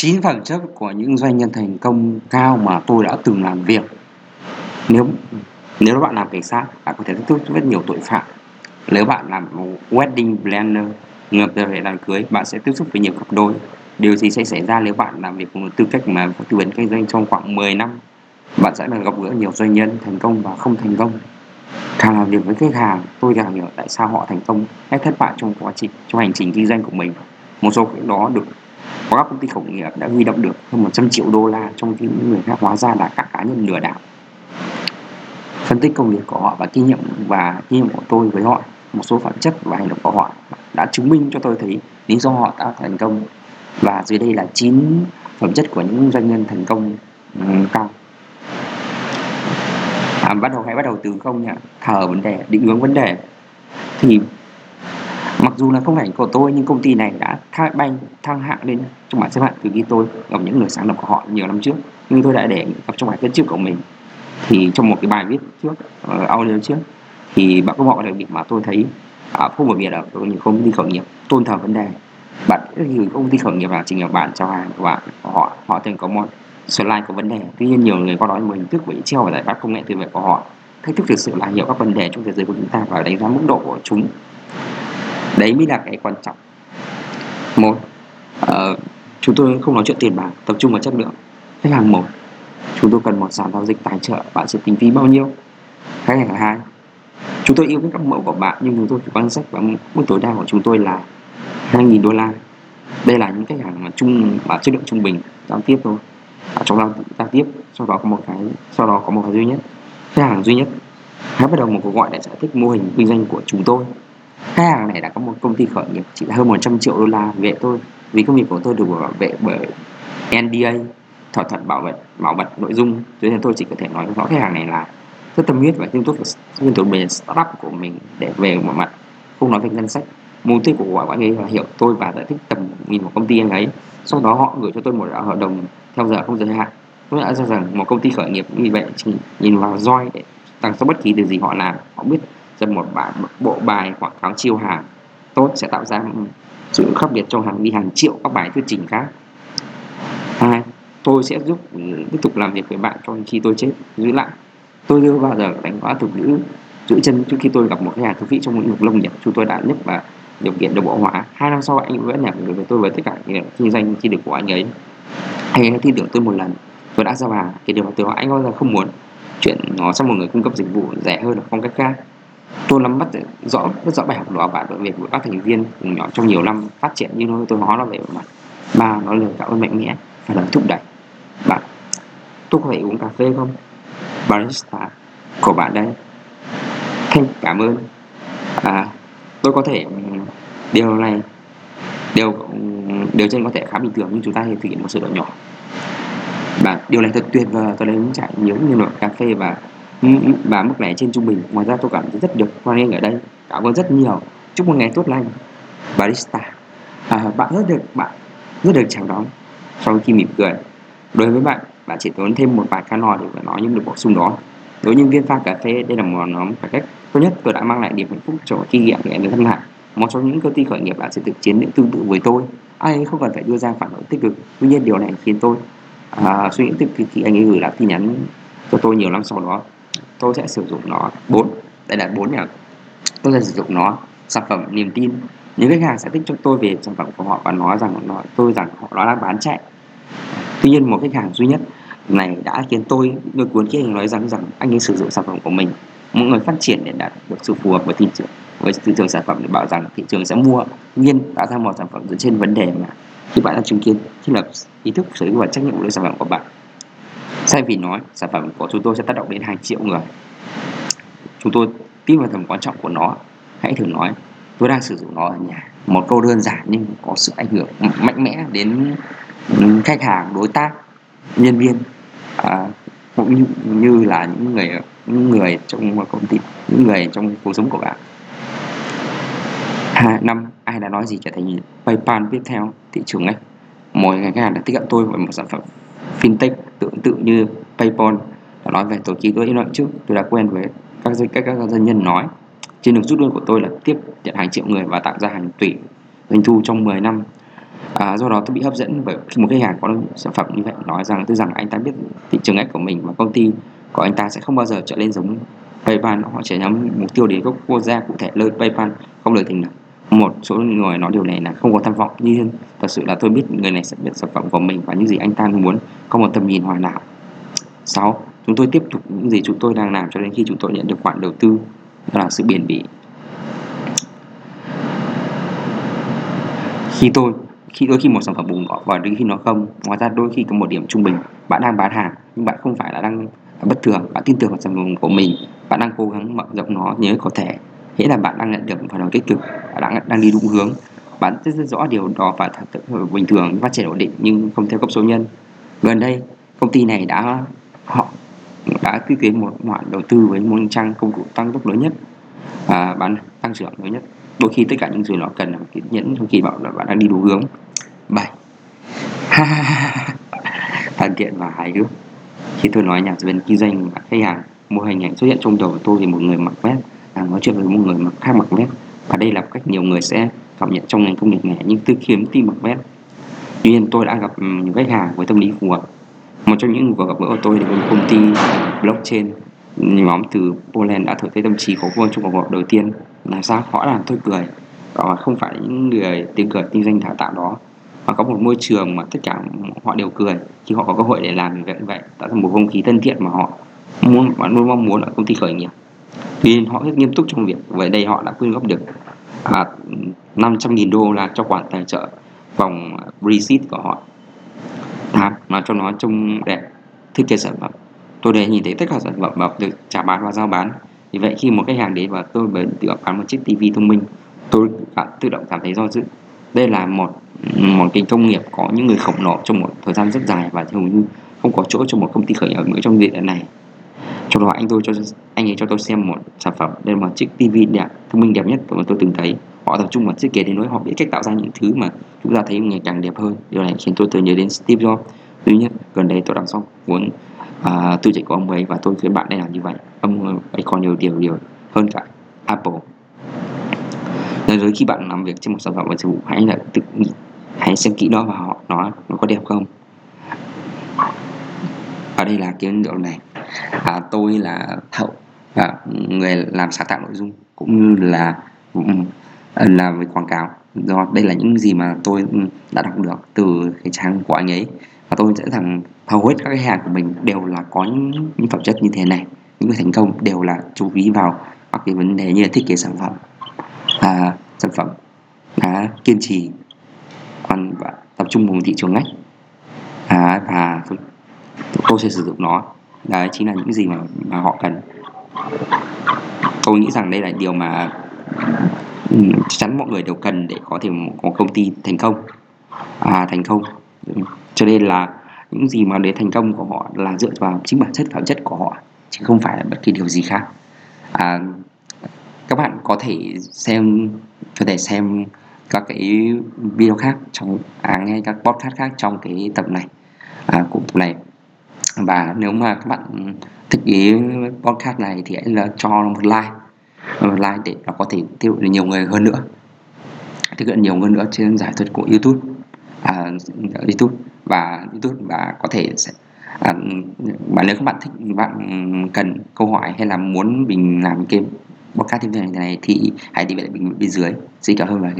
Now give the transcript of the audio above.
chín phẩm chất của những doanh nhân thành công cao mà tôi đã từng làm việc. Nếu nếu các bạn làm cảnh sát, bạn có thể tiếp xúc rất nhiều tội phạm. Nếu bạn làm wedding planner ngập về đám cưới, bạn sẽ tiếp xúc với nhiều cặp đôi. Điều gì sẽ xảy ra nếu bạn làm việc cùng tư cách mà tư vấn kinh doanh trong khoảng 10 năm? Bạn sẽ gặp gỡ nhiều doanh nhân thành công và không thành công. Càng làm việc với khách hàng, tôi càng hiểu tại sao họ thành công hay thất bại trong quá trình, trong hành trình kinh doanh của mình. Một số cái đó được có các công ty khởi nghiệp đã huy động được hơn 100 triệu đô la trong khi những người khác hóa ra là các cá nhân lừa đảo. Phân tích công việc của họ và kinh nghiệm và kinh nghiệm của tôi với họ một số phẩm chất và hành động của họ đã chứng minh cho tôi thấy lý do họ đã thành công. Và dưới đây là 9 phẩm chất của những doanh nhân thành công um, cao. À, bắt đầu hãy bắt đầu từ không nhỉ thở vấn đề định hướng vấn đề. Thì mặc dù là không phải của tôi nhưng công ty này đã thay banh thăng hạng lên trong bảng xếp hạng từ khi tôi gặp những người sáng lập của họ nhiều năm trước. Nhưng tôi đã để gặp trong bài viết trước của mình. Thì trong một cái bài viết trước uh, audio trước thì bạn có mọi đặc điểm mà tôi thấy uh, không phổ biệt ở những công ty khởi nghiệp tôn thờ vấn đề. Bạn thì công ty khởi nghiệp là trình là bạn cho hàng của bạn họ họ thường có một slide có vấn đề. Tuy nhiên nhiều người có nói mình thức với treo và giải pháp công nghệ tuyệt vời của họ. Thách thức thực sự là hiểu các vấn đề trong thế giới của chúng ta và đánh giá mức độ của chúng đấy mới là cái quan trọng. Một uh, chúng tôi không nói chuyện tiền bạc tập trung vào chất lượng. Khách hàng một chúng tôi cần một sàn giao dịch tài trợ bạn sẽ tính phí bao nhiêu? Khách hàng hai chúng tôi yêu các mẫu của bạn nhưng chúng tôi chỉ quan sách và mức tối đa của chúng tôi là 2.000 đô la. Đây là những khách hàng mà trung và chất lượng trung bình giao tiếp thôi. Ở trong giao, giao tiếp sau đó có một cái sau đó có một cái duy nhất. Khách hàng duy nhất hãy bắt đầu một cuộc gọi để giải thích mô hình kinh doanh của chúng tôi khách hàng này đã có một công ty khởi nghiệp chỉ hơn 100 triệu đô la về tôi. Vì công việc của tôi được bảo vệ bởi NDA thỏa thuận bảo mật bảo mật nội dung. Cho nên tôi chỉ có thể nói rõ khách hàng này là rất tâm huyết và nghiêm túc nghiên cứu về startup của mình để về một mặt không nói về ngân sách. Mục tiêu của gọi bạn ấy là hiểu tôi và giải thích tầm nhìn của công ty anh ấy. Sau đó họ gửi cho tôi một hợp đồng theo giờ không giới hạn. Tôi đã cho rằng một công ty khởi nghiệp như vậy chỉ nhìn vào roi để tăng số bất kỳ điều gì họ làm, họ biết cho một bản bộ bài quảng cáo chiêu hàng, tốt sẽ tạo ra sự khác biệt trong hàng, đi hàng triệu các bài thuyết trình khác. Hai, tôi sẽ giúp ừ, tiếp tục làm việc với bạn cho đến khi tôi chết, giữ lại. Tôi chưa bao giờ đánh giá tục ngữ giữ chân trước khi tôi gặp một khách hàng thú vị trong lĩnh vực nông nghiệp. Chúng tôi đã nhất và điều kiện đồng bộ hóa. Hai năm sau, anh vẫn nhạc với tôi với tất cả những kinh doanh chi được của anh ấy. Anh ấy đã tin tưởng tôi một lần, tôi đã ra bà cái điều mà tôi hỏi, anh bao giờ không muốn chuyện nó sang một người cung cấp dịch vụ rẻ hơn ở phong cách khác? Tôi nắm bắt rõ rất rõ bài học đó và việc của các thành viên cùng nhóm trong nhiều năm phát triển như tôi nói là về mặt ba nó lời cảm ơn mạnh mẽ và lời thúc đẩy. Bạn tôi có thể uống cà phê không? Barista của bạn đây. Thanh cảm ơn. À, tôi có thể điều này điều điều trên có thể khá bình thường nhưng chúng ta thì thực hiện một sự đổi nhỏ. Và điều này thật tuyệt vời tôi đang trải nhiều như loại cà phê và và mức này trên trung bình. Ngoài ra tôi cảm thấy rất được hoan nghênh ở đây. Cảm ơn rất nhiều. Chúc một ngày tốt lành. Barista. À, bạn rất được bạn rất được chào đón sau khi mỉm cười. Đối với bạn bạn chỉ tốn thêm một vài calo để phải nói những được bổ sung đó. Đối với nhân viên pha cà phê đây là một nhóm cải cách tốt nhất tôi đã mang lại điểm hạnh phúc cho kinh nghiệm để người thân lại. Một trong những công ty khởi nghiệp đã sẽ thực chiến những tương tự với tôi. Anh ấy không cần phải đưa ra phản ứng tích cực. Tuy nhiên điều này khiến tôi à, suy nghĩ tích cực khi anh ấy gửi lại tin nhắn cho tôi nhiều năm sau đó tôi sẽ sử dụng nó. Bốn, đây là bốn nhỉ tôi sẽ sử dụng nó, sản phẩm niềm tin. Những khách hàng sẽ thích cho tôi về sản phẩm của họ và nói rằng nó tôi rằng họ nó đang bán chạy. Tuy nhiên một khách hàng duy nhất này đã khiến tôi người cuốn khi nói rằng rằng anh ấy sử dụng sản phẩm của mình. Mọi người phát triển để đạt được sự phù hợp với thị trường với thị trường sản phẩm để bảo rằng thị trường sẽ mua. Nhiên tạo ra một sản phẩm dựa trên vấn đề mà. Khi bạn đang chứng kiến thiết lập ý thức sở hữu và trách nhiệm của sản phẩm của bạn sai vì nói sản phẩm của chúng tôi sẽ tác động đến hàng triệu người. Chúng tôi tin vào tầm quan trọng của nó. Hãy thử nói tôi đang sử dụng nó ở nhà. Một câu đơn giản nhưng có sự ảnh hưởng mạnh mẽ đến khách hàng đối tác nhân viên à, cũng như, như là những người những người trong công ty những người trong cuộc sống của bạn. Hai năm ai đã nói gì trở thành PayPal tiếp theo thị trường ấy mỗi khách hàng đã tiếp cận tôi với một sản phẩm fintech tương tự như PayPal. Đã nói về tổ chức tôi nói trước tôi đã quen với các các các doanh nhân nói. Trên đường rút lui của tôi là tiếp nhận hàng triệu người và tạo ra hàng tỷ doanh thu trong 10 năm. À, do đó tôi bị hấp dẫn bởi khi một khách hàng có sản phẩm như vậy nói rằng tôi rằng anh ta biết thị trường ngách của mình và công ty của anh ta sẽ không bao giờ trở lên giống PayPal. Họ chỉ nhắm mục tiêu đến các quốc gia cụ thể nơi PayPal không lời tình được một số người nói điều này là không có tham vọng. Nhưng thật sự là tôi biết người này sẽ biết sản phẩm của mình và những gì anh ta muốn có một tầm nhìn hoàn hảo. 6. Chúng tôi tiếp tục những gì chúng tôi đang làm cho đến khi chúng tôi nhận được khoản đầu tư đó là sự bền bỉ. Khi tôi, khi đôi khi một sản phẩm bùng nổ và đôi khi nó không ngoài ra đôi khi có một điểm trung bình. Bạn đang bán hàng, nhưng bạn không phải là đang bất thường. Bạn tin tưởng vào sản phẩm của mình. Bạn đang cố gắng mở rộng nó nhớ có thể nghĩa là bạn đang nhận được phản hồi tích cực bạn đang đang đi đúng hướng. Bạn rất, rất rõ điều đó và thật bình thường phát triển ổn định nhưng không theo cấp số nhân. Gần đây công ty này đã họ đã ký kết một khoản đầu tư với một trang công cụ tăng tốc lớn nhất và bán tăng trưởng lớn nhất. Đôi khi tất cả những gì nó cần là kiên nhẫn trong kỳ bảo là bạn đang đi đúng hướng. Bảy. Thân thiện và hài hước. Khi tôi nói nhà bên kinh doanh và khách hàng mô hình ảnh xuất hiện trong đầu của tôi thì một người mặc vest à, nói chuyện với một người mà khác mặc vest và đây là cách nhiều người sẽ cảm nhận trong ngành công nghiệp này nhưng tư khiếm tim mặc vest tuy nhiên tôi đã gặp ừ, những khách hàng với tâm lý phù hợp. Một trong những vừa gặp gỡ của tôi là một công ty blockchain. Nhóm từ Poland đã thổi thấy tâm trí của tôi trong cuộc họp đầu tiên. Là sao họ làm tôi cười. Và không phải những người tiếng cười kinh doanh thả tạo đó. Mà có một môi trường mà tất cả họ đều cười. Khi họ có cơ hội để làm việc như vậy tạo ra một không khí thân thiện mà họ muốn bạn luôn mong muốn ở công ty khởi nghiệp tuy nhiên họ rất nghiêm túc trong việc vậy đây họ đã quyên góp được à, 500.000 đô la cho khoản tài trợ vòng Brexit của họ. À, mà cho nó trông đẹp thiết kế sản phẩm. Tôi để nhìn thấy tất cả sản phẩm mà được trả bán và giao bán. Vì vậy khi một khách hàng đến và tôi bền tự bán một chiếc tivi thông minh tôi cảm tự động cảm thấy do dự. Đây là một một cái công nghiệp có những người khổng lồ trong một thời gian rất dài và hầu như không có chỗ cho một công ty khởi nghiệp nữa trong địa này trong đó anh tôi cho anh ấy cho tôi xem một sản phẩm đây là một chiếc tivi đẹp thông minh đẹp nhất mà tôi từng thấy. Họ tập trung vào thiết kế đến nỗi họ biết cách tạo ra những thứ mà chúng ta thấy ngày càng đẹp hơn. Điều này khiến tôi tự nhớ đến Steve Jobs. Duy nhất gần đây tôi đọc xong cuốn à, tư chạy của ông ấy và tôi khuyên bạn nên làm như vậy. Ông ấy còn nhiều điều điều hơn cả Apple. Nên rồi khi bạn làm việc trên một sản phẩm và dịch vụ hãy là tự nghĩ hãy xem kỹ đó và họ nó nó có đẹp không? Ở đây là cái điều này à, tôi là hậu và người làm sáng tạo nội dung cũng như là là về quảng cáo. Do đây là những gì mà tôi đã đọc được từ cái trang của anh ấy. Và tôi sẽ rằng hầu hết các khách hàng của mình đều là có những, những phẩm chất như thế này. Những người thành công đều là chú ý vào các cái vấn đề như là thiết kế sản phẩm à, sản phẩm đã kiên trì còn và tập trung vào thị trường ngách. À, và tôi, tôi sẽ sử dụng nó đấy chính là những gì mà mà họ cần. Tôi nghĩ rằng đây là điều mà ừ, chắc chắn mọi người đều cần để có thể có công ty thành công. À, thành công. Cho nên là những gì mà để thành công của họ là dựa vào chính bản chất phẩm chất của họ chứ không phải là bất kỳ điều gì khác. À, các bạn có thể xem có thể xem các cái video khác trong à, nghe các podcast khác trong cái tập này. À, cụm tập này và nếu mà các bạn thích ý podcast này thì hãy là cho một like. Một like để nó có thể tiêu được nhiều người hơn nữa. Thực hiện nhiều hơn nữa trên giải thuật của YouTube. À, YouTube. Và YouTube và có thể sẽ à, và nếu các bạn thích bạn cần câu hỏi hay là muốn mình làm cái podcast tiếp theo này thì hãy để lại bình bên dưới. Xin cảm ơn và